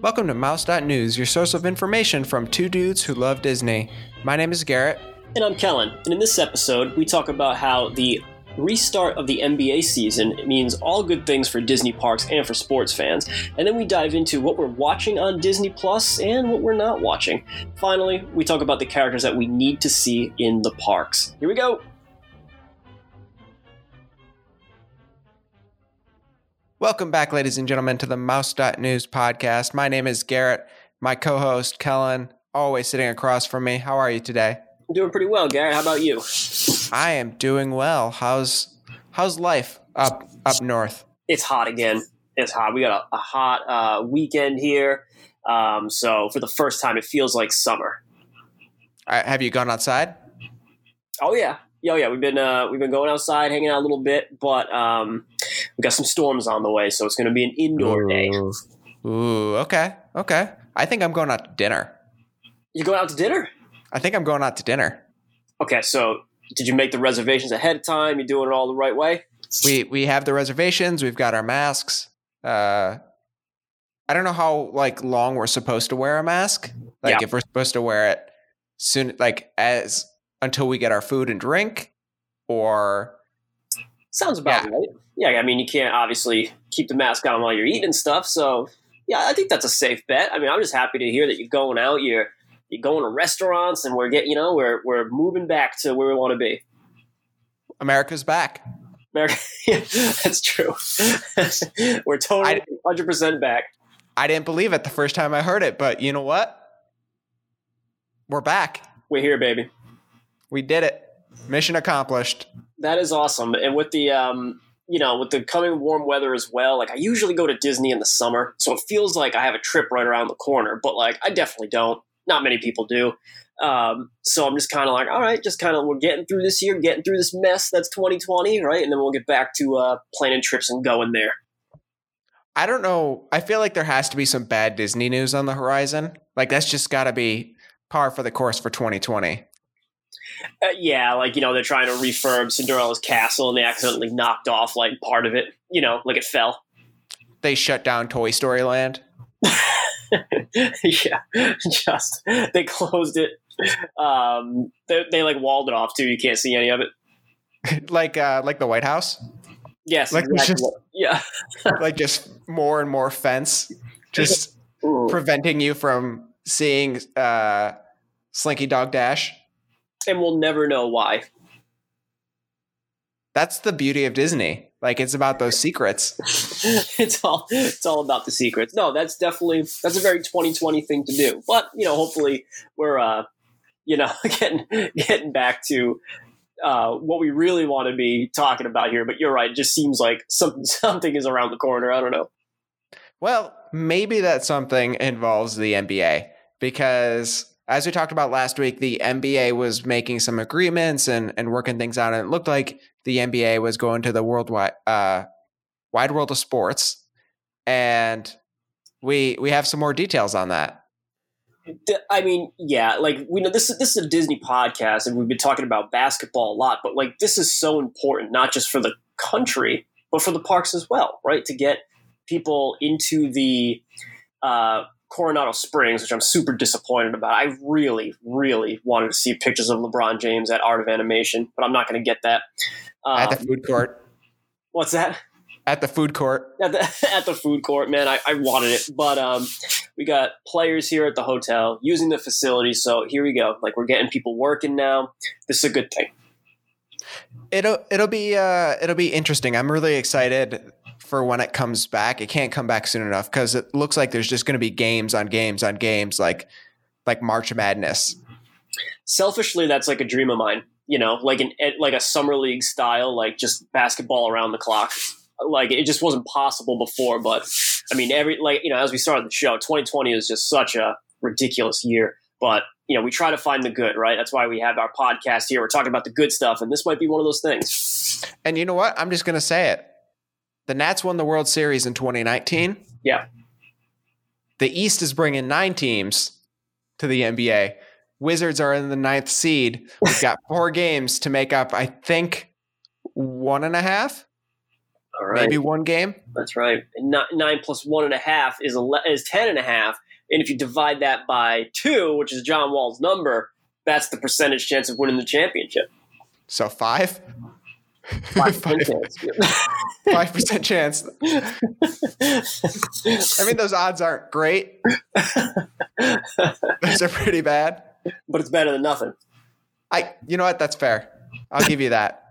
Welcome to Mouse.news, your source of information from two dudes who love Disney. My name is Garrett. And I'm Kellen. And in this episode, we talk about how the restart of the NBA season means all good things for Disney parks and for sports fans. And then we dive into what we're watching on Disney Plus and what we're not watching. Finally, we talk about the characters that we need to see in the parks. Here we go. Welcome back, ladies and gentlemen, to the Mouse.news podcast. My name is Garrett. My co host, Kellen, always sitting across from me. How are you today? I'm doing pretty well, Garrett. How about you? I am doing well. How's how's life up up north? It's hot again. It's hot. We got a, a hot uh, weekend here. Um, so for the first time, it feels like summer. Uh, have you gone outside? Oh yeah, yeah, oh, yeah. We've been uh, we've been going outside, hanging out a little bit, but um, we got some storms on the way, so it's going to be an indoor Ooh. day. Ooh, okay, okay. I think I'm going out to dinner. You going out to dinner? I think I'm going out to dinner. Okay, so did you make the reservations ahead of time? You doing it all the right way? We we have the reservations. We've got our masks. Uh, I don't know how like long we're supposed to wear a mask. Like Yeah. if we're supposed to wear it soon, like as until we get our food and drink, or Sounds about Yeah. right. Yeah, I mean, you can't obviously keep the mask on while you're eating and stuff. So, yeah, I think that's a safe bet. I mean, I'm just happy to hear that you're going out. You're you're going to restaurants, and we're getting, you know, we're we're moving back to where we want to be. America's back. America, yeah, that's true. we're totally 100 percent back. I didn't believe it the first time I heard it, but you know what? We're back. We're here, baby. We did it. Mission accomplished. That is awesome. And with the um, you know, with the coming warm weather as well, like I usually go to Disney in the summer, so it feels like I have a trip right around the corner, but like I definitely don't. Not many people do. Um, so I'm just kind of like, all right, just kind of we're getting through this year, getting through this mess that's 2020, right? And then we'll get back to uh, planning trips and going there. I don't know. I feel like there has to be some bad Disney news on the horizon. Like that's just got to be par for the course for 2020. Uh, yeah, like you know, they're trying to refurb Cinderella's castle, and they accidentally knocked off like part of it. You know, like it fell. They shut down Toy Story Land. yeah, just they closed it. Um, they, they like walled it off too. You can't see any of it. like uh like the White House. Yes, Like, exactly. yeah. like just more and more fence just Ooh. preventing you from seeing uh Slinky Dog Dash. And we'll never know why. That's the beauty of Disney. Like it's about those secrets. it's all it's all about the secrets. No, that's definitely that's a very 2020 thing to do. But you know, hopefully we're uh, you know getting getting back to uh, what we really want to be talking about here. But you're right; it just seems like something something is around the corner. I don't know. Well, maybe that something involves the NBA because as we talked about last week, the NBA was making some agreements and, and working things out, and it looked like the NBA was going to the worldwide uh, wide world of sports, and we we have some more details on that. I mean, yeah, like we know this is this is a Disney podcast, and we've been talking about basketball a lot. But like, this is so important, not just for the country, but for the parks as well, right? To get people into the uh, Coronado Springs, which I'm super disappointed about. I really, really wanted to see pictures of LeBron James at Art of Animation, but I'm not going to get that. Um, at the food court. what's that? At the food court. at the at the food court, man. I, I wanted it, but um, we got players here at the hotel using the facility. So here we go. Like we're getting people working now. This is a good thing. It'll it'll be uh it'll be interesting. I'm really excited for when it comes back. It can't come back soon enough because it looks like there's just going to be games on games on games like like March Madness. Selfishly, that's like a dream of mine. You know, like an eh, like a summer league style, like just basketball around the clock. Like it just wasn't possible before. But I mean, every like you know, as we started the show, 2020 is just such a ridiculous year. But you know, we try to find the good, right? That's why we have our podcast here. We're talking about the good stuff, and this might be one of those things. And you know what? I'm just going to say it. The Nats won the World Series in 2019. Yeah. The East is bringing nine teams to the NBA. Wizards are in the ninth seed. We've got four games to make up, I think, one and a half. All right. maybe one game. That's right. Nine plus one and a half is ele- is ten and a half. And if you divide that by two, which is John Wall's number, that's the percentage chance of winning the championship. So five. Five Five chance. five percent chance. I mean, those odds aren't great. Those are pretty bad. but it's better than nothing. I, you know what? That's fair. I'll give you that.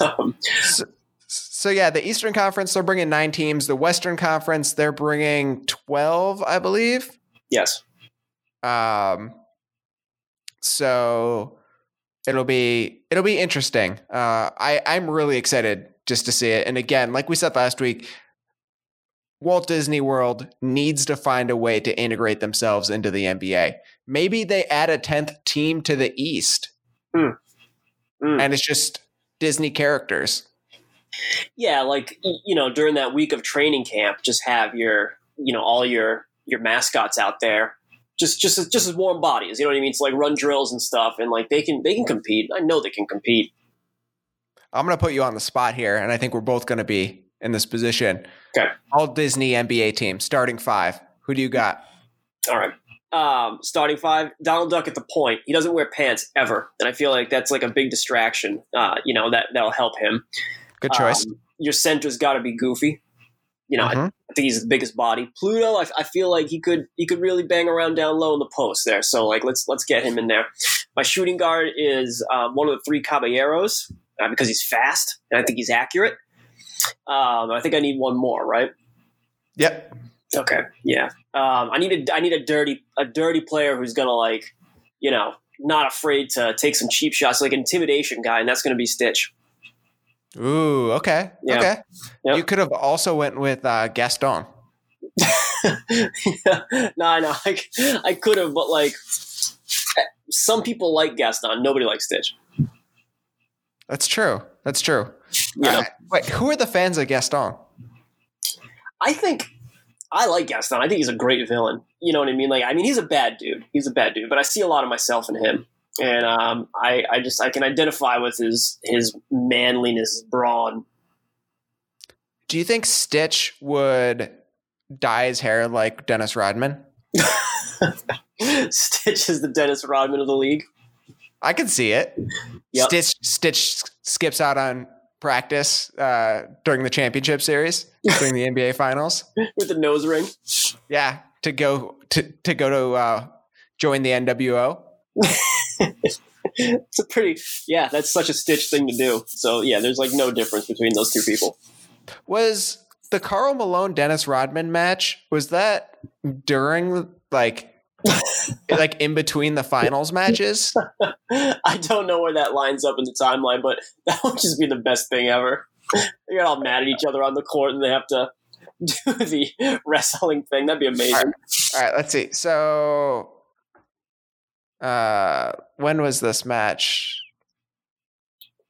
um, So, so yeah, the Eastern Conference they're bringing nine teams. The Western Conference they're bringing twelve, I believe. yes. Um, so it'll be it'll be interesting. Uh, I I'm really excited just to see it. And again, like we said last week, Walt Disney World needs to find a way to integrate themselves into the NBA. Maybe they add a tenth team to the East, Hmm. Hmm. and it's just Disney characters. Yeah, like you know, during that week of training camp, just have your you know all your your mascots out there, just just just as warm bodies. You know what I mean? It's like run drills and stuff, and like they can they can compete. I know they can compete. I'm going to put you on the spot here, and I think we're both going to be in this position. Okay. All Disney NBA team, starting five. Who do you got? All right. Um, starting five, Donald Duck at the point. He doesn't wear pants ever, and I feel like that's like a big distraction. Uh, you know that that'll help him. Good choice. Um, your center's got to be goofy. You know, I, Mhm. I think he's the biggest body. Pluto, I, I feel like he could he could really bang around down low in the post there. So like let's let's get him in there. My shooting guard is um, one of the three caballeros uh, because he's fast and I think he's accurate. Um, I think I need one more, right? Yep. Okay, yeah. Um, I need a I need a dirty a dirty player who's gonna like, you know, not afraid to take some cheap shots, like an intimidation guy, and that's gonna be Stitch. Ooh, okay. Yeah. Okay. Yep. You could have also went with uh, Gaston. no, I know. I, I could have, but like, some people like Gaston. Nobody likes Stitch. That's true. That's true. Know, Uh, wait, who are the fans of Gaston? I think I like Gaston. I think he's a great villain. You know what I mean? Like, I mean, he's a bad dude. He's a bad dude, but I see a lot of myself in him, and um, I, I just I can identify with his his manliness, his brawn. Do you think Stitch would dye his hair like Dennis Rodman? Stitch is the Dennis Rodman of the league. I can see it. Yep. Stitch Stitch skips out on practice uh, during the championship series, during the NBA finals. with the nose ring. Yeah, to go to to go to uh, join the NWO. It's a pretty yeah. That's such a Stitch thing to do. So yeah, there's like no difference between those two people. Was the Karl Malone Dennis Rodman match was that during like like in between the finals matches? I don't know where that lines up in the timeline, but that would just be the best thing ever. They get all mad at each other on the court and they have to do the wrestling thing. That'd be amazing. All right, let's see. So uh when was this match?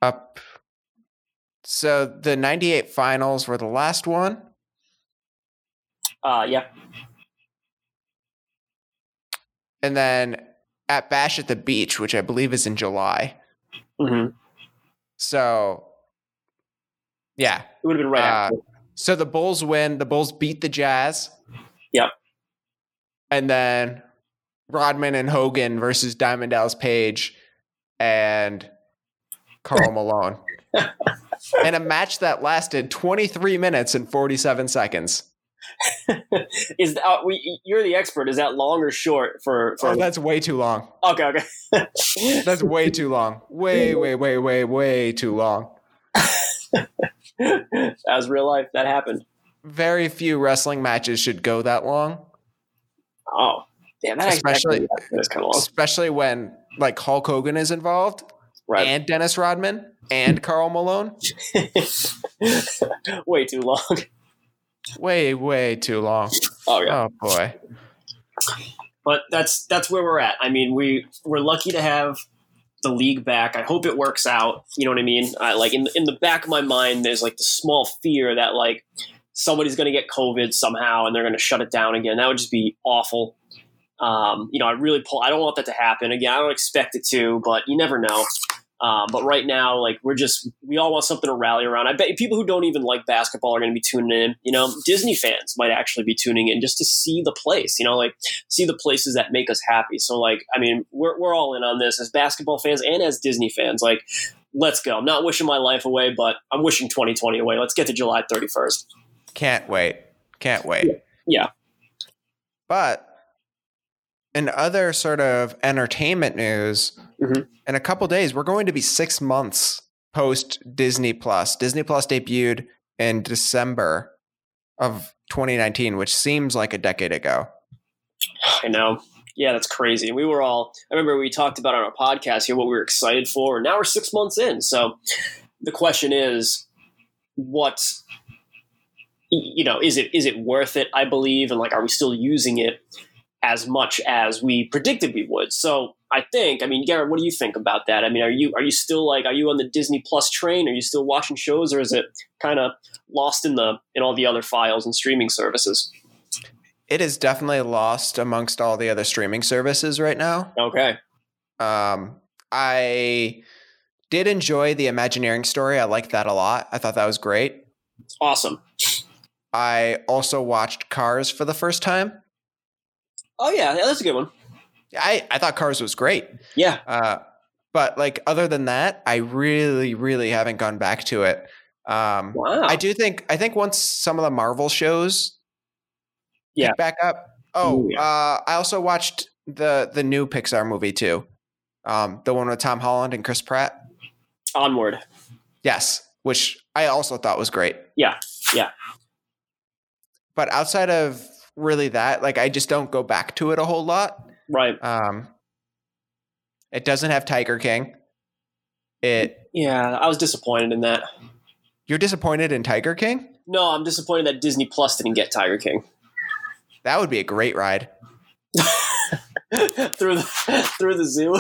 Up so the 98 finals were the last one. Uh, yeah. And then at Bash at the Beach, which I believe is in July. Mm-hmm. So yeah. It would have been right Uh, after. So the Bulls win. The Bulls beat the Jazz. Yep. And then Rodman and Hogan versus Diamond Dallas Page and Karl Malone. in a match that lasted 23 minutes and 47 seconds. Is uh, we? You're the expert. Is that long or short for? for Oh, that's way too long. okay, okay. That's way too long. Way, way, way, way, way too long. that was real life. That happened. Very few wrestling matches should go that long, Oh, damn! That Especially- that's kind of long, especially when like Hulk Hogan is involved right? and Dennis Rodman and Karl Malone. Way too long. Way, way too long. Oh yeah. Oh boy. but that's that's where we're at. I mean, we we're lucky to have the league back. I hope it works out. You know what I mean? I, like in in the back of my mind, there's like the small fear that like somebody's going to get COVID somehow and they're going to shut it down again. That would just be awful. Um, you know, I really pull. I don't want that to happen again. I don't expect it to, but you never know. Um, but right now, like we're just we all want something to rally around. I bet people who don't even like basketball are going to be tuning in. You know, Disney fans might actually be tuning in just to see the place. You know, like see the places that make us happy. So like, I mean, we're we're all in on this as basketball fans and as Disney fans. Like, let's go. I'm not wishing my life away, but I'm wishing 2020 away. Let's get to July 31st. Can't wait. Can't wait. Yeah. But in other sort of entertainment news, Mhm. in a couple days, we're going to be six months post Disney Plus. Disney Plus debuted in December of 2019, which seems like a decade ago. I know. Yeah, that's crazy. We were all, I remember we talked about on our podcast here what we were excited for, and now we're six months in. So the question is, what, you know, is it is it worth it? I believe, and like, are we still using it as much as we predicted we would? So I think, I mean, Garrett, what do you think about that? I mean, are you are you still like, are you on the Disney Plus train? Are you still watching shows, or is it kind of lost in the in all the other files and streaming services? It is definitely lost amongst all the other streaming services right now. Okay. Um, I did enjoy the Imagineering story. I liked that a lot. I thought that was great. Awesome. I also watched Cars for the first time. Oh yeah, yeah, that's a good one. I, I thought Cars was great. Yeah. Uh, but like other than that, I really, really haven't gone back to it. Um, Wow. I do think I think once some of the Marvel shows Yeah. back up. Oh, Ooh, yeah. uh, I also watched the the new Pixar movie too. Um, the one with Tom Holland and Chris Pratt. Onward. Yes, which I also thought was great. Yeah, yeah. But outside of really that, like I just don't go back to it a whole lot. Right. Um, it doesn't have Tiger King. It Yeah, I was disappointed in that. you're disappointed in Tiger King? No, I'm disappointed that Disney Plus didn't get Tiger King That would be a great ride. through the through the zoo.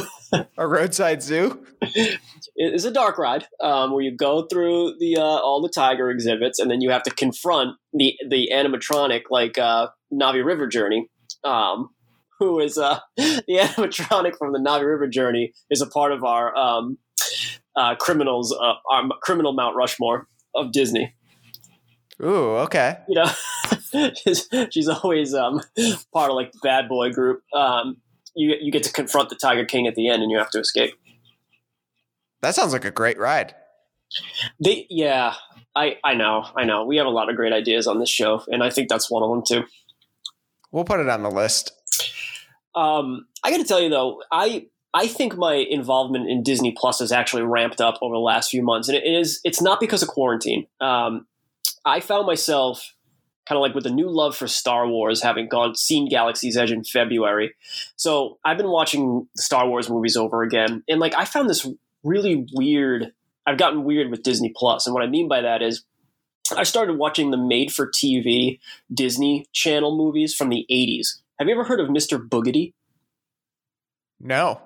A roadside zoo. It is a dark ride um, where you go through the uh, all the tiger exhibits, and then you have to confront the the animatronic like uh, Na'vi River Journey. Um, who is uh, the animatronic from the Na'vi River Journey is a part of our um, uh, criminals, uh, our criminal Mount Rushmore of Disney. Ooh, okay. you know, she's, she's always um, part of like the bad boy group. Um, you you get to confront the Tiger King at the end, and you have to escape. That sounds like a great ride. They, yeah, I I know, I know. We have a lot of great ideas on this show, and I think that's one of them too. We'll put it on the list. Um, I got to tell you though, I I think my involvement in Disney Plus has actually ramped up over the last few months, and it is it's not because of quarantine. Um, I found myself kind of like with a new love for Star Wars, having gone seen Galaxy's Edge in February. So I've been watching the Star Wars movies over again, and like I found this really weird. I've gotten weird with Disney Plus, and what I mean by that is. I started watching the made for TV Disney Channel movies from the 80s. Have you ever heard of Mr. Boogedy? No.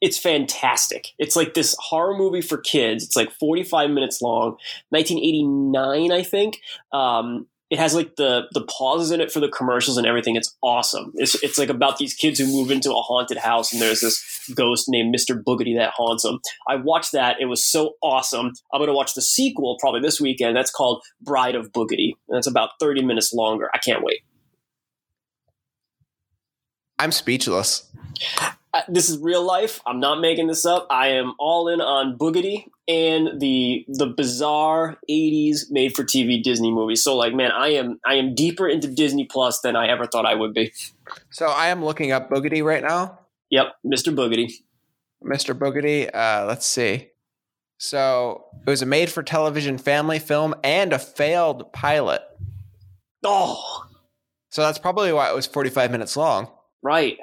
It's fantastic. It's like this horror movie for kids. It's like 45 minutes long, 1989, I think. Um, it has like the the pauses in it for the commercials and everything. It's awesome. It's it's like about these kids who move into a haunted house and there's this ghost named Mr. Boogedy that haunts them. I watched that. It was so awesome. I'm gonna watch the sequel probably this weekend. That's called Bride of Boogedy. And about 30 minutes longer. I can't wait. I'm speechless. Uh, this is real life. I'm not making this up. I am all in on Boogedy and the the bizarre '80s made-for-TV Disney movies. So, like, man, I am I am deeper into Disney Plus than I ever thought I would be. So I am looking up Boogedy right now. Yep, Mr. Boogedy. Mr. Boogedy. Uh, let's see. So it was a made for television family film and a failed pilot. Oh, So that's probably why it was 45 minutes long. right.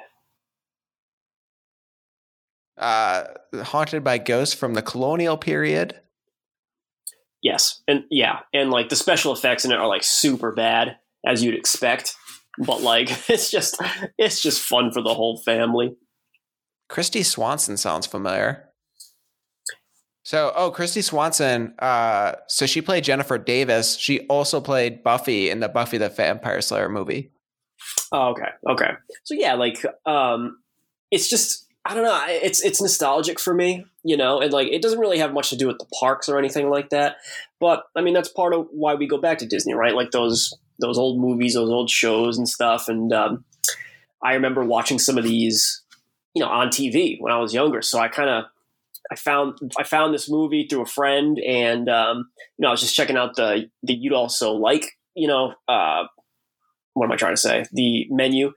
Uh, haunted by ghosts from the colonial period. Yes, and yeah, and like the special effects in it are like super bad as you'd expect, but like it's just it's just fun for the whole family. Christy Swanson sounds familiar. So, oh, Christy Swanson. Uh, so she played Jennifer Davis. She also played Buffy in the Buffy the Vampire Slayer movie. Oh, okay, okay. So yeah, like um, it's just I don't know. It's it's nostalgic for me, you know, and like it doesn't really have much to do with the parks or anything like that. But I mean, that's part of why we go back to Disney, right? Like those those old movies, those old shows and stuff. And um, I remember watching some of these, you know, on TV when I was younger. So I kind of I found I found this movie through a friend, and um, you know, I was just checking out the the you'd also like, you know, uh, what am I trying to say? The menu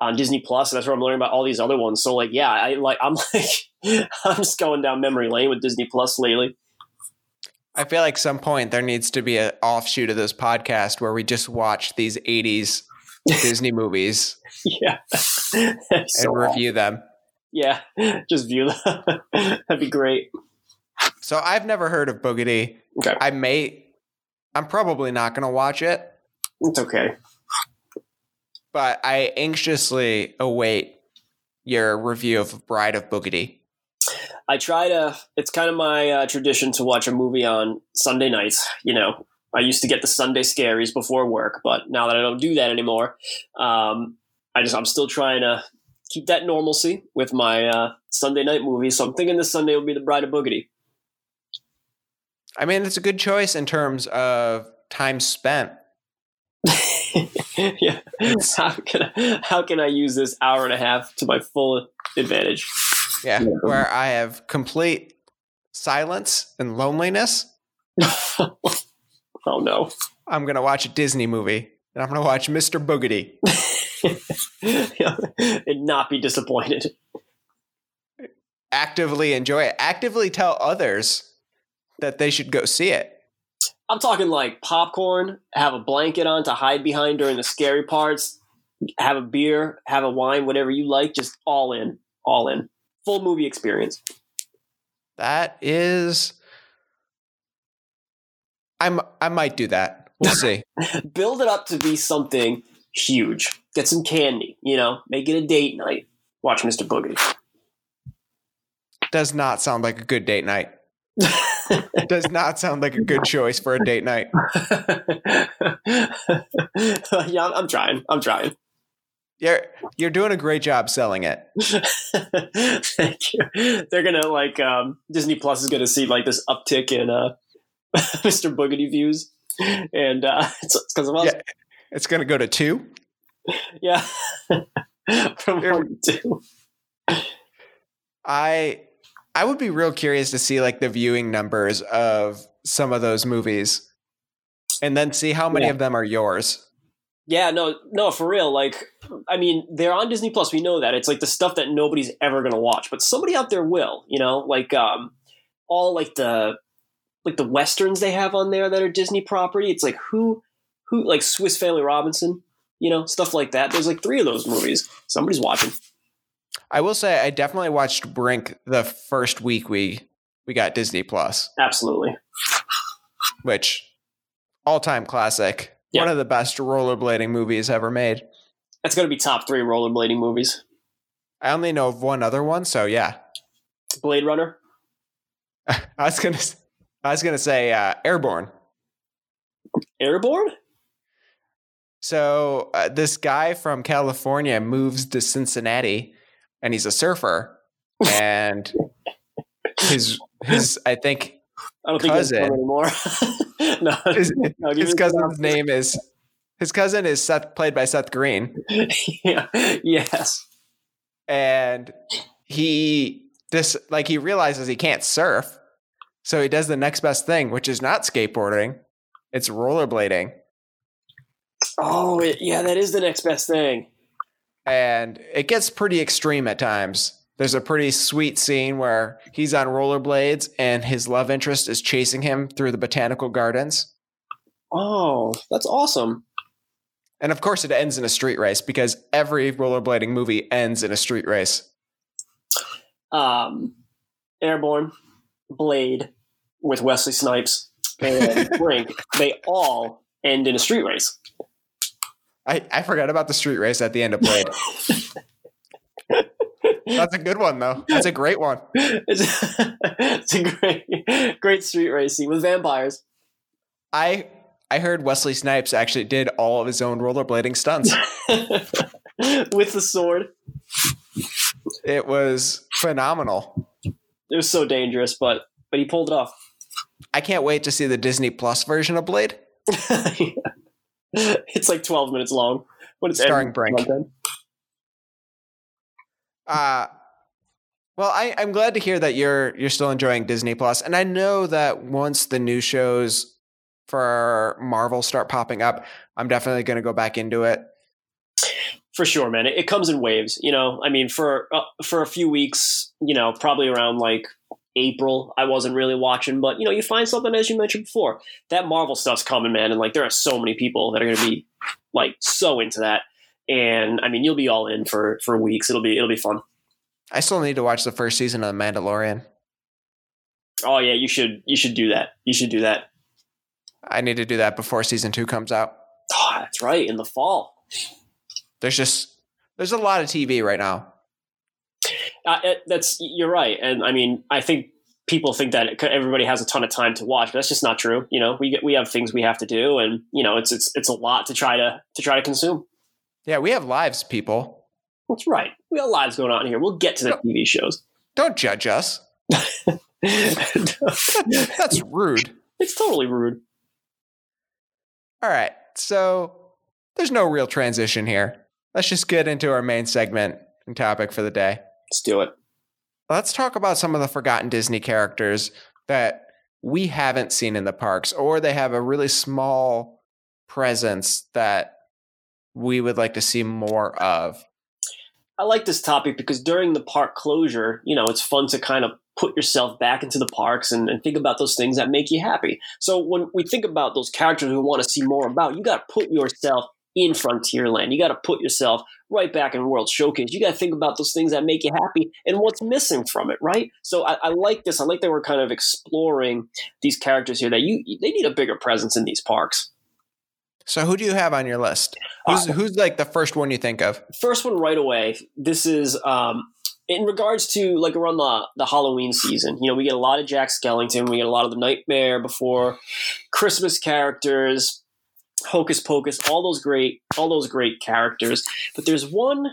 on Disney Plus, and that's where I'm learning about all these other ones. So like, yeah, I like I'm like I'm just going down memory lane with Disney Plus lately. I feel like some point there needs to be an offshoot of this podcast where we just watch these 80s Disney movies. Yeah. and so review awesome. them. Yeah, just view them. That'd be great. So I've never heard of Boogedy. Okay. I may I'm probably not going to watch it. It's okay but I anxiously await your review of Bride of Boogedy. I try to. It's kind of my uh, tradition to watch a movie on Sunday nights. You know, I used to get the Sunday scaries before work, but now that I don't do that anymore, um, I just I'm still trying to keep that normalcy with my uh, Sunday night movie. So I'm thinking this Sunday will be the Bride of Boogedy. I mean, it's a good choice in terms of time spent yeah. How can I, how can I use this hour and a half to my full advantage? Yeah, where I have complete silence and loneliness. oh no! I'm gonna watch a Disney movie, and I'm gonna watch Mr. Boogedy, and not be disappointed. Actively enjoy it. Actively tell others that they should go see it. I'm talking like popcorn, have a blanket on to hide behind during the scary parts, have a beer, have a wine, whatever you like, just all in, all in. Full movie experience. That is I'm I might do that. We'll see. Build it up to be something huge. Get some candy, you know, make it a date night. Watch Mr. Boogedy. Does not sound like a good date night. Does not sound like a good choice for a date night. yeah, I'm trying. I'm trying. You're you're doing a great job selling it. Thank you. They're gonna like um, Disney Plus is gonna see like this uptick in uh, Mr. Boogedy views, and uh, it's because of us. Yeah, it's gonna go to two. Yeah, from one to two. I I would be real curious to see like the viewing numbers of some of those movies and then see how many yeah. of them are yours. Yeah, no, no, for real. Like, I mean, they're on Disney Plus. We know that it's like the stuff that nobody's ever going to watch, but somebody out there will. You know, like um, all like the like the westerns they have on there that are Disney property. It's like who who like Swiss Family Robinson, you know, stuff like that. There's like three of those movies. Somebody's watching. I will say I definitely watched Brink the first week we we got Disney Plus. Absolutely. Which all time classic. Yep. One of the best rollerblading movies ever made. That's gonna be top three rollerblading movies. I only know of one other one, so yeah. Blade Runner. I was gonna I was gonna say uh, Airborne. Airborne? So uh, this guy from California moves to Cincinnati and he's a surfer, and his his I think I don't cousin think anymore. no, his, no, his um, cousin's name is his cousin is Seth, played by Seth Green. yeah. Yes. And he this like he realizes he can't surf, so he does the next best thing, which is not skateboarding; it's rollerblading. Oh, yeah, that is the next best thing and it gets pretty extreme at times. There's a pretty sweet scene where he's on rollerblades and his love interest is chasing him through the botanical gardens. Oh, that's awesome. And of course, it ends in a street race because every rollerblading movie ends in a street race. Um, Airborne, Blade with Wesley Snipes, and Brink, they all end in a street race. I, I forgot about the street race at the end of Blade. That's a good one, though. That's a great one. It's, it's a great, great street racing with vampires. I I heard Wesley Snipes actually did all of his own rollerblading stunts with the sword. It was phenomenal. It was so dangerous, but but he pulled it off. I can't wait to see the Disney Plus version of Blade. it's like 12 minutes long when it's starring Brink. Uh well, I, I'm glad to hear that you're you're still enjoying Disney Plus, and I know that once the new shows for Marvel start popping up, I'm definitely going to go back into it. For sure, man. It, it comes in waves. You know, I mean, for uh, for a few weeks, you know, probably around like April, I wasn't really watching, but you know, you find something as you mentioned before. That Marvel stuff's coming, man, and like there are so many people that are going to be like so into that, and I mean, you'll be all in for for weeks. It'll be it'll be fun. I still need to watch the first season of The Mandalorian. Oh yeah, you should you should do that. You should do that. I need to do that before season two comes out. Oh, that's right, in the fall. There's just there's a lot of TV right now. Uh, it, that's you're right, and I mean, I think people think that everybody has a ton of time to watch, but that's just not true. You know, we get, we have things we have to do, and you know, it's it's it's a lot to try to to try to consume. Yeah, we have lives, people. That's right. We have lives going on here. We'll get to the don't, TV shows. Don't judge us. that's rude. It's totally rude. All right, so there's no real transition here. Let's just get into our main segment and topic for the day. Let's do it. Let's talk about some of the forgotten Disney characters that we haven't seen in the parks, or they have a really small presence that we would like to see more of. I like this topic because during the park closure, you know, it's fun to kind of put yourself back into the parks and, and, think about those things that make you happy. So when we think about those characters we want to see more about, you got to put yourself in Frontierland. You got to put yourself right back in World Showcase. You got to think about those things that make you happy and what's missing from it, right? So I, I, like this. I like that we're kind of exploring these characters here that you they need a bigger presence in these parks. So who do you have on your list? Who's uh, who's like the first one you think of? First one right away. This is um, in regards to like around the the Halloween season. You know, we get a lot of Jack Skellington. We get a lot of the Nightmare Before Christmas characters. Hocus Pocus, all those great, all those great characters. But there's one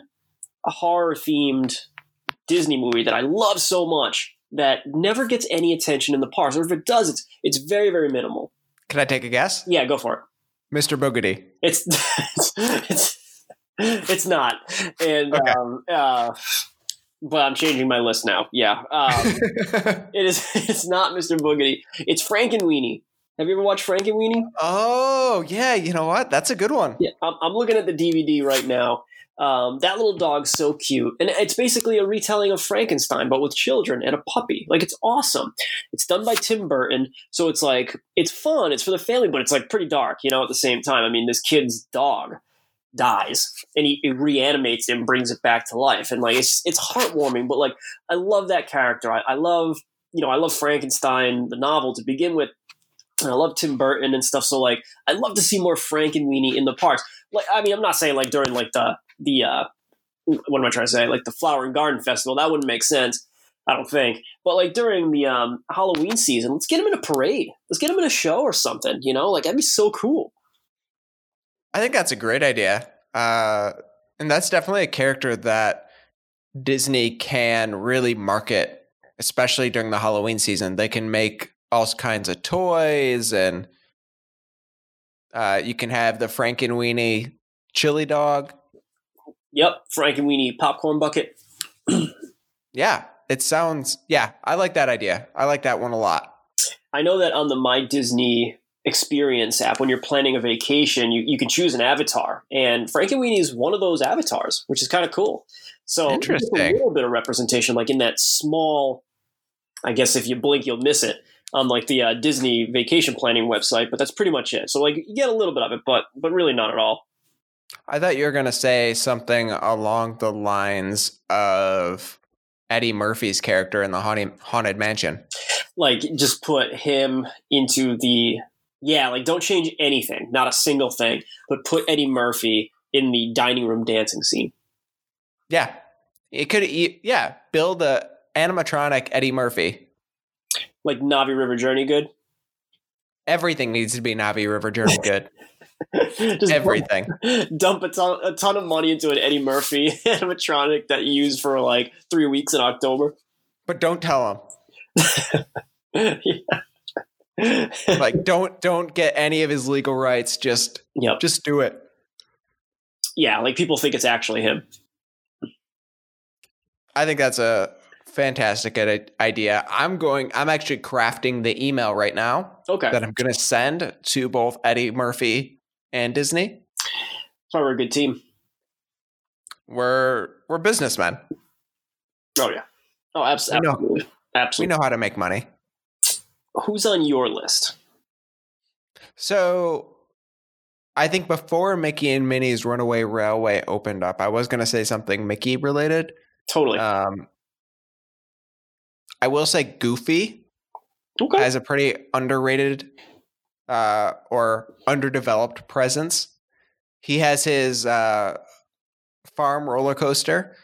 horror themed Disney movie that I love so much that never gets any attention in the parks, or if it does, it's it's very very minimal. Can I take a guess? Yeah, go for it. Mr. Boogedy. It's it's it's, it's not, and okay. um, uh, but I'm changing my list now. Yeah, um, it is. It's not Mr. Boogedy. It's Frankenweenie. Have you ever watched Frankenweenie? Oh yeah, you know what? That's a good one. Yeah, I'm, I'm looking at the DVD right now. Um, that little dog's so cute, and it's basically a retelling of Frankenstein, but with children and a puppy. Like it's awesome. It's done by Tim Burton, so it's like it's fun. It's for the family, but it's like pretty dark, you know. At the same time, I mean, this kid's dog dies and he, he reanimates it and brings it back to life, and like it's it's heartwarming. But like I love that character. I, I love you know I love Frankenstein the novel to begin with I love Tim Burton and stuff. So like, I'd love to see more Frankenweenie in the parks. Like, I mean, I'm not saying like during like the the uh, what am I trying to say? Like the Flower and Garden Festival, that wouldn't make sense. I don't think. But like during the um, Halloween season, let's get him in a parade. Let's get him in a show or something. You know, like that'd be so cool. I think that's a great idea, uh, and that's definitely a character that Disney can really market, especially during the Halloween season. They can make all kinds of toys and uh, you can have the Frankenweenie chili dog. Yep, Frankenweenie popcorn bucket. yeah, it sounds. Yeah, I like that idea. I like that one a lot. I know that on the My Disney Experience app, when you're planning a vacation, you, you can choose an avatar, and Frankenweenie is one of those avatars, which is kind of cool. So interesting. A little bit of representation, like in that small. I guess if you blink, you'll miss it on like the uh, Disney vacation planning website, but that's pretty much it. So like you get a little bit of it, but but really not at all. I thought you were going to say something along the lines of Eddie Murphy's character in the haunted, haunted mansion. Like just put him into the yeah, like don't change anything, not a single thing, but put Eddie Murphy in the dining room dancing scene. Yeah. It could yeah, build a animatronic Eddie Murphy like Na'vi River Journey good? Everything needs to be Na'vi River Journey good. Just Everything. dump a ton, a ton of money into an Eddie Murphy animatronic that you used for like three weeks in October. But don't tell him. yeah. Like don't don't get any of his legal rights. Just yep. just do it. Yeah, like people think it's actually him. I think that's a fantastic idea. I'm going I'm actually crafting the email right now Okay. that I'm going to send to both Eddie Murphy and Disney. So we're a good team. We're we're businessmen. Oh yeah. Oh, absolutely. We know. absolutely. We know how to make money. Who's on your list? So I think before Mickey and Minnie's Runaway Railway opened up, I was going to say something Mickey related. Totally. Um, I will say Goofy okay. has a pretty underrated uh, or underdeveloped presence. He has his uh, farm roller coaster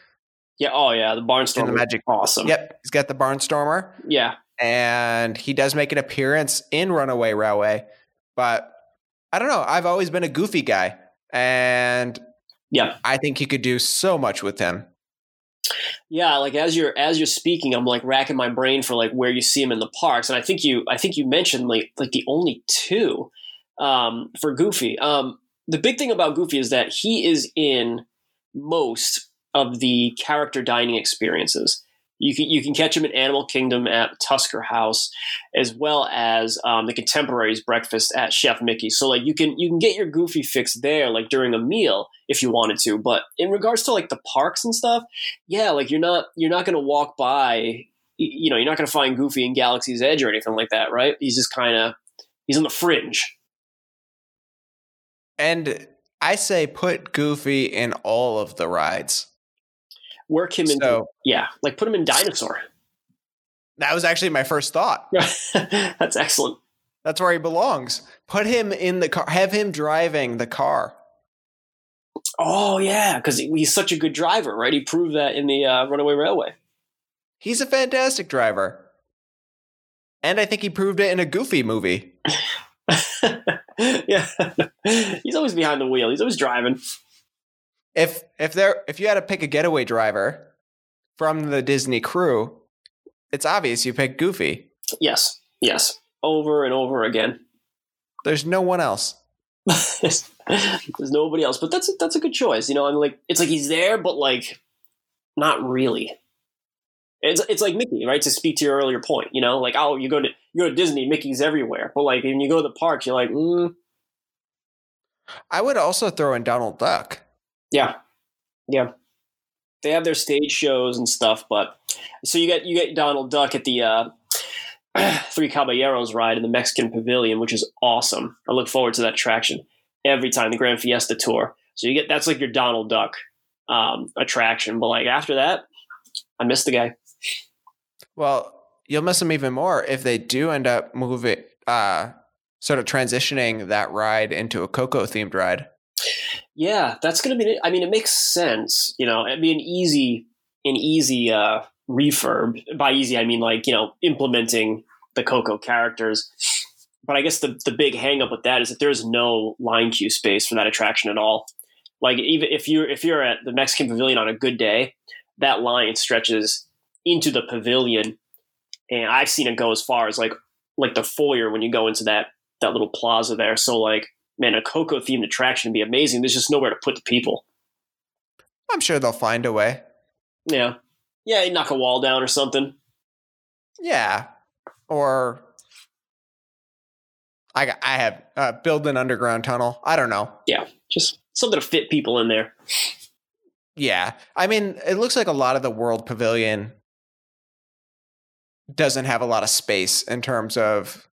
yeah. Oh yeah. The Barnstormer. the Magic. Awesome. Yep, he's got the Barnstormer, Yeah. and he does make an appearance in Runaway Railway. But I don't know. I've always been a Goofy guy, and Yeah. I think you could do so much with him. Yeah, like as you're as you're speaking, I'm like racking my brain for like where you see him in the parks, and I think you I think you mentioned like like the only two um, for Goofy. Um, the big thing about Goofy is that he is in most of the character dining experiences. You can you can catch him at Animal Kingdom at Tusker House, as well as um, the Contemporaries breakfast at Chef Mickey. So like you can you can get your Goofy fix there, like during a meal if you wanted to. But in regards to like the parks and stuff, yeah, like you're not you're not gonna walk by, you know, you're not gonna find Goofy in Galaxy's Edge or anything like that, right? He's just kind of he's on the fringe. And I say put Goofy in all of the rides. Work him into So yeah, like put him in Dinosaur. that was actually my first thought. That's excellent. That's where he belongs. Put him in the car. Have him driving the car. Oh yeah, because he's such a good driver, right? He proved that in the uh, Runaway Railway. He's a fantastic driver. And I think he proved it in a Goofy movie. yeah, he's always behind the wheel. He's always driving. If if there if you had to pick a getaway driver from the Disney crew, it's obvious you pick Goofy. Yes, yes, over and over again. There's no one else. There's nobody else, but that's that's a good choice. You know, I'm like it's like he's there, but like not really. It's it's like Mickey, right? To speak to your earlier point, you know, like oh, you go to you go to Disney, Mickey's everywhere, but like when you go to the parks, you're like, mm, I would also throw in Donald Duck. Yeah, yeah. They have their stage shows and stuff, but so you get you get Donald Duck at the uh, Three Caballeros ride in the Mexican Pavilion, which is awesome. I look forward to that attraction every time the Grand Fiesta tour. So you get that's like your Donald Duck um, attraction, but like after that, I miss the guy. Well, you'll miss them even more if they do end up moving, uh, sort of transitioning that ride into a Coco themed ride. Yeah, that's gonna be. I mean, it makes sense. You know, it'd be an easy, an easy uh, refurb. By easy, I mean like you know implementing the Coco characters. But I guess the the big hangup with that is that there's no line queue space for that attraction at all. Like even if you if you're at the Mexican Pavilion on a good day, that line stretches into the pavilion, and I've seen it go as far as like like the foyer when you go into that that little plaza there. So like man, a Coco themed attraction would be amazing. There's just nowhere to put the people. I'm sure they'll find a way. Yeah. Yeah, you knock a wall down or something. Yeah. Or I got, I have uh, build an underground tunnel. I don't know. Yeah. Just something to fit people in there. Yeah. I mean, it looks like a lot of the World Pavilion doesn't have a lot of space in terms of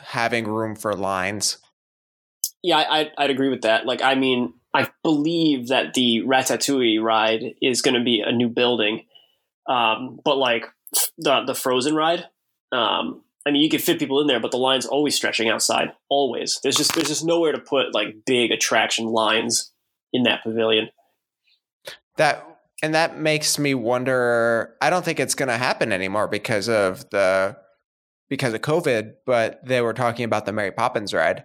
having room for lines. Yeah, I, I'd, agree with that. Like, I mean, I believe that the Ratatouille ride is going to be a new building. Um, but like the the Frozen ride, um, I mean, you can fit people in there, but the line's always stretching outside. Always. There's just there's just nowhere to put like big attraction lines in that pavilion. That and that makes me wonder. I don't think it's going to happen anymore because of the because of COVID. But they were talking about the Mary Poppins ride.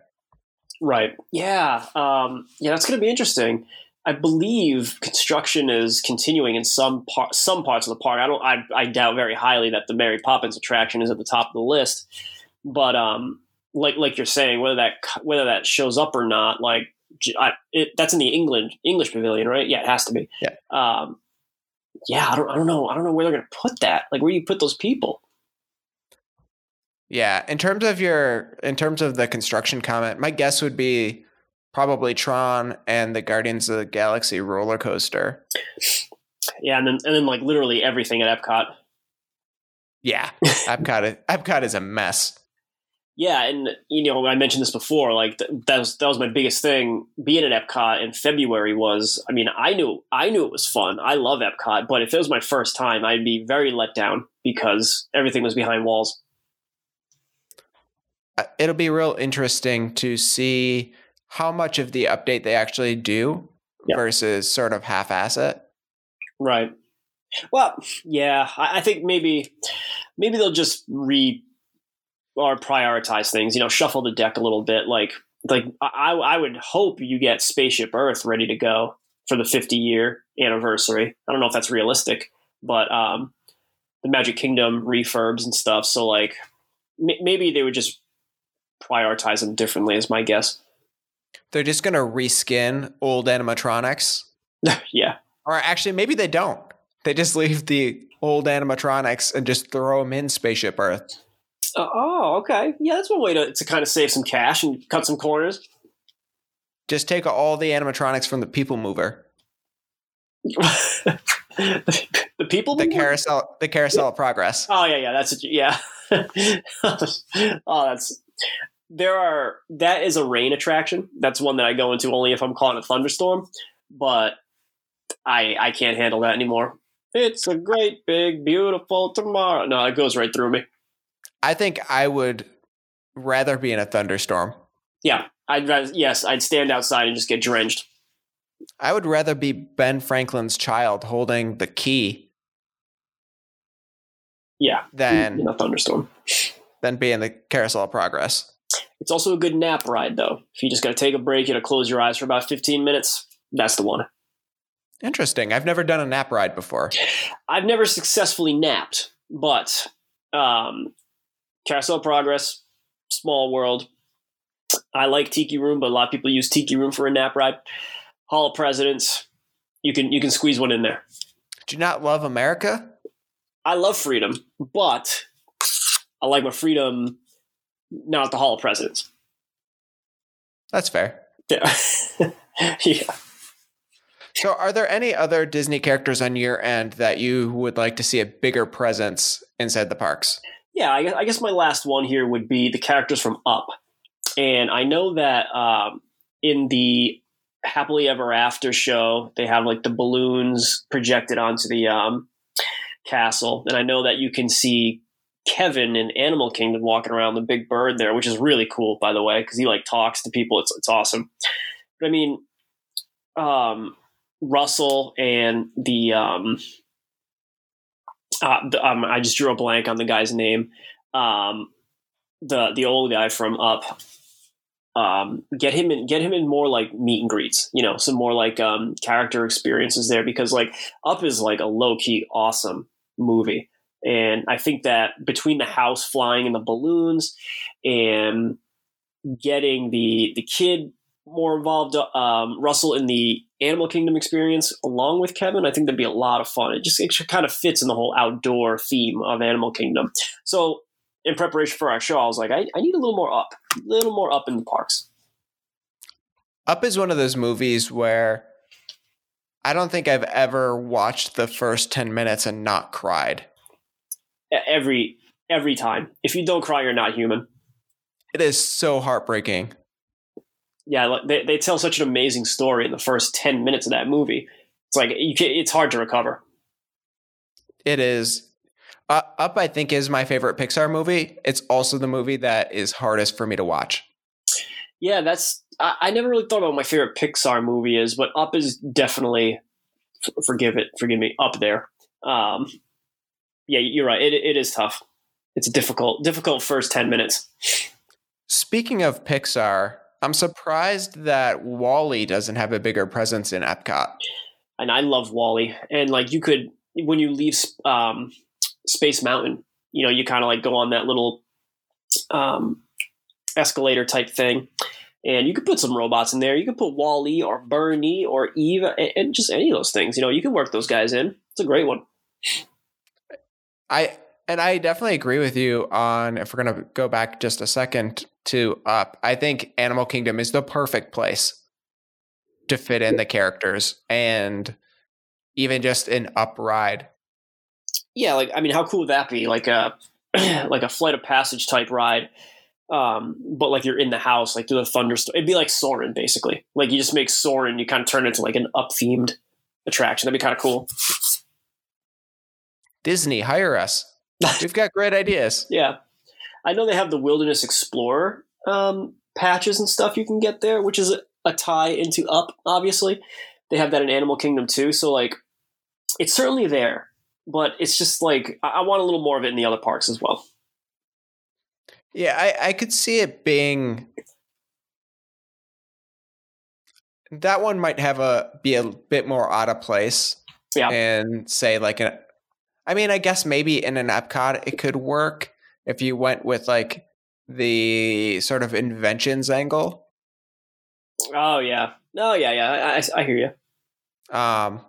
Right. Yeah. Um, yeah, that's going to be interesting. I believe construction is continuing in some part, some parts of the park. I don't. I, I doubt very highly that the Mary Poppins attraction is at the top of the list. But um, like like you're saying, whether that whether that shows up or not, like I, it, that's in the England English Pavilion, right? Yeah, it has to be. Yeah. Um, yeah, I don't. I don't know. I don't know where they're going to put that. Like, where do you put those people? Yeah, in terms of your in terms of the construction comment, my guess would be probably Tron and the Guardians of the Galaxy roller coaster. Yeah, and then and then like literally everything at Epcot. Yeah, Epcot. Epcot is a mess. Yeah, and you know I mentioned this before. Like th- that was that was my biggest thing. Being at Epcot in February was. I mean, I knew I knew it was fun. I love Epcot, but if it was my first time, I'd be very let down because everything was behind walls. Uh, it'll be real interesting to see how much of the update they actually do yep. versus sort of half-ass it. Right. Well, yeah, I, I think maybe maybe they'll just re or prioritize things. You know, shuffle the deck a little bit. Like like I I would hope you get Spaceship Earth ready to go for the 50 year anniversary. I don't know if that's realistic, but um, the Magic Kingdom refurbs and stuff. So like m- maybe they would just prioritize them differently. Is my guess. They're just going to reskin old animatronics. yeah. Or actually, maybe they don't. They just leave the old animatronics and just throw them in Spaceship Earth. Uh, oh, okay. Yeah, that's one way to, to kind of save some cash and cut some corners. Just take all the animatronics from the People Mover. the people the carousel the carousel of progress oh yeah yeah that's it yeah oh that's there are that is a rain attraction. That's one that I go into only if I'm caught in a thunderstorm. But I I can't handle that anymore. It's a great big beautiful tomorrow. No, it goes right through me. I think I would rather be in a thunderstorm. Yeah, I'd rather yes, I'd stand outside and just get drenched. I would rather be Ben Franklin's child holding the key. Yeah, than in a thunderstorm. Than be in the carousel of progress. It's also a good nap ride, though. If you just got to take a break, you got to close your eyes for about 15 minutes, that's the one. Interesting. I've never done a nap ride before. I've never successfully napped, but um, Carousel Progress, Small World. I like Tiki Room, but a lot of people use Tiki Room for a nap ride. Hall of Presidents, you can you can squeeze one in there. Do you not love America? I love freedom, but I like my freedom not the Hall of Presidents. That's fair. Yeah. yeah. So, are there any other Disney characters on your end that you would like to see a bigger presence inside the parks? Yeah, I guess, I guess my last one here would be the characters from Up. And I know that um, in the Happily Ever After show, they have like the balloons projected onto the um, castle. And I know that you can see Kevin in Animal Kingdom walking around the big bird there, which is really cool, by the way, because he like talks to people. It's it's awesome. But I mean, um, Russell and the um, uh, the, um, I just drew a blank on the guy's name. Um, the the old guy from Up. Um, get him in, get him in more like meet and greets, you know, some more like um, character experiences there because like Up is like a low key awesome movie. And I think that between the house flying and the balloons and getting the the kid more involved, um, Russell in the Animal Kingdom experience along with Kevin, I think that'd be a lot of fun. It just it kind of fits in the whole outdoor theme of Animal Kingdom. So in preparation for our show, I was like, I, I need a little more up, a little more up in the parks. Up is one of those movies where I don't think I've ever watched the first 10 minutes and not cried every every time. If you don't cry, you're not human. It is so heartbreaking. Yeah, they they tell such an amazing story in the first ten minutes of that movie. It's like you can, it's hard to recover. It is. Uh, Up, I think, is my favorite Pixar movie. It's also the movie that is hardest for me to watch. Yeah, that's. I, I never really thought about what my favorite Pixar movie is, but Up is definitely. Forgive it, forgive me, up there. Um, yeah, you're right. It, it is tough. It's a difficult, difficult first 10 minutes. Speaking of Pixar, I'm surprised that WALL-E doesn't have a bigger presence in Epcot. And I love WALL-E, and like you could when you leave um, Space Mountain, you know, you kind of like go on that little um, escalator type thing, and you could put some robots in there. You could put WALL-E or BURN-E or Eve and, and just any of those things. You know, you can work those guys in. It's a great one. I and I definitely agree with you on if we're going to go back just a second to up. I think Animal Kingdom is the perfect place to fit in the characters and even just an up ride. Yeah, like I mean, how cool would that be? Like a like a flight of passage type ride, um, but like you're in the house, like through the thunderstorm. It'd be like Soarin', basically. Like you just make Soarin', you kind of turn it into like an up themed attraction. That'd be kind of cool. Disney, hire us. We've got great ideas. yeah, I know they have the Wilderness Explorer um, patches and stuff you can get there, which is a, a tie into Up. Obviously, they have that in Animal Kingdom too. So like, it's certainly there, but it's just like I, I want a little more of it in the other parks as well. Yeah, I, I could see it being that one might have a be a bit more out of place. Yeah. And say like an I mean, I guess maybe in an Epcot it could work if you went with like the sort of inventions angle. Oh yeah. Oh yeah, yeah. I, I, I hear you. Um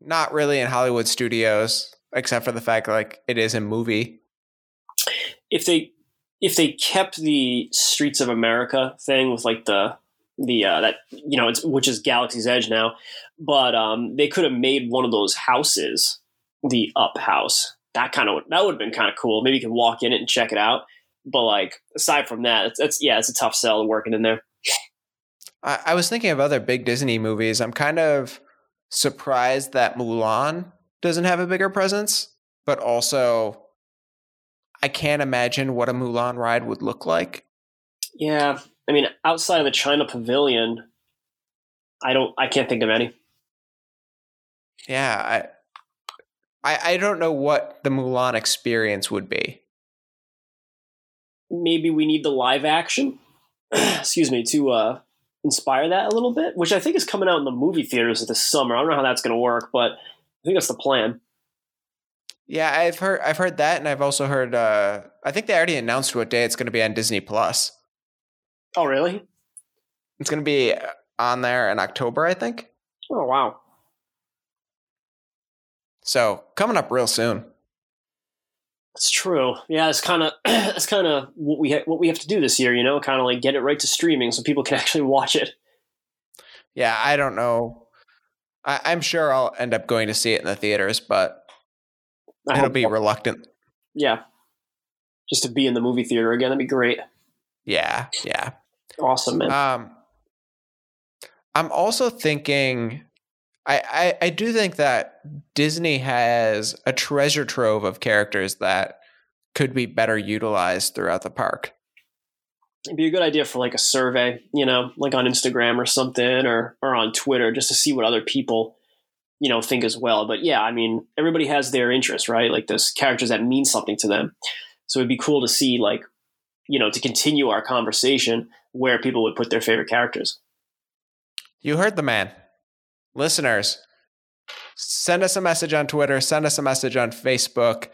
not really in Hollywood studios, except for the fact like it is a movie. If they if they kept the Streets of America thing with like the the uh, that you know it's which is Galaxy's Edge now, but um, they could have made one of those houses the Up House. That kind of that would have been kind of cool. Maybe you can walk in it and check it out. But like aside from that, it's, it's yeah, it's a tough sell working in there. I, I was thinking of other big Disney movies. I'm kind of surprised that Mulan doesn't have a bigger presence, but also I can't imagine what a Mulan ride would look like. Yeah, I mean, outside of the China Pavilion, I don't, I can't think of any. Yeah, I, I, don't know what the Mulan experience would be. Maybe we need the live action, excuse me, to uh, inspire that a little bit, which I think is coming out in the movie theaters this summer. I don't know how that's going to work, but I think that's the plan. Yeah, I've heard I've heard that, and I've also heard. Uh, I think they already announced what day it's going to be on Disney Plus. Oh, really? It's going to be on there in October, I think. Oh, wow. So coming up real soon. That's true. Yeah, it's kind of it's kind of what we ha- what we have to do this year. You know, kind of like get it right to streaming so people can actually watch it. Yeah, I don't know. I- I'm sure I'll end up going to see it in the theaters, but I it'll be reluctant. yeah, just to be in the movie theater again. That'd be great. Yeah, yeah. Awesome, man. Um, I'm also thinking, I, I I do think that Disney has a treasure trove of characters that could be better utilized throughout the park. It'd be a good idea for like a survey, you know, like on Instagram or something, or or on Twitter, just to see what other people, you know, think as well. But yeah, I mean, everybody has their interests, right? Like there's characters that mean something to them. So it'd be cool to see, like, you know, to continue our conversation where people would put their favorite characters. You heard the man. Listeners, send us a message on Twitter, send us a message on Facebook,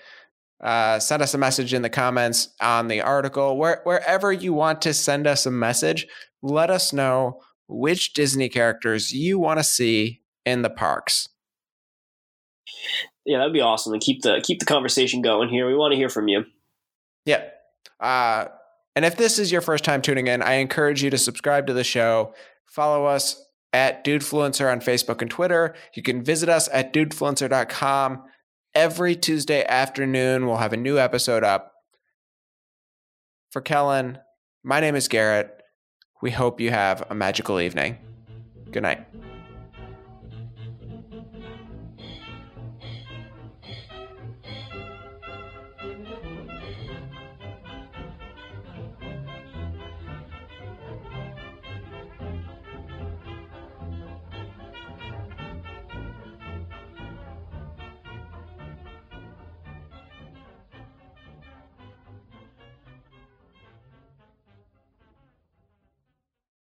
uh, send us a message in the comments on the article. Where, wherever you want to send us a message, let us know which Disney characters you want to see in the parks. Yeah, that'd be awesome. And keep the keep the conversation going here. We want to hear from you. Yep. Uh, and if this is your first time tuning in, I encourage you to subscribe to the show. Follow us at Dudefluencer on Facebook and Twitter. You can visit us at dudefluencer.com. Every Tuesday afternoon, we'll have a new episode up. For Kellen, my name is Garrett. We hope you have a magical evening. Good night.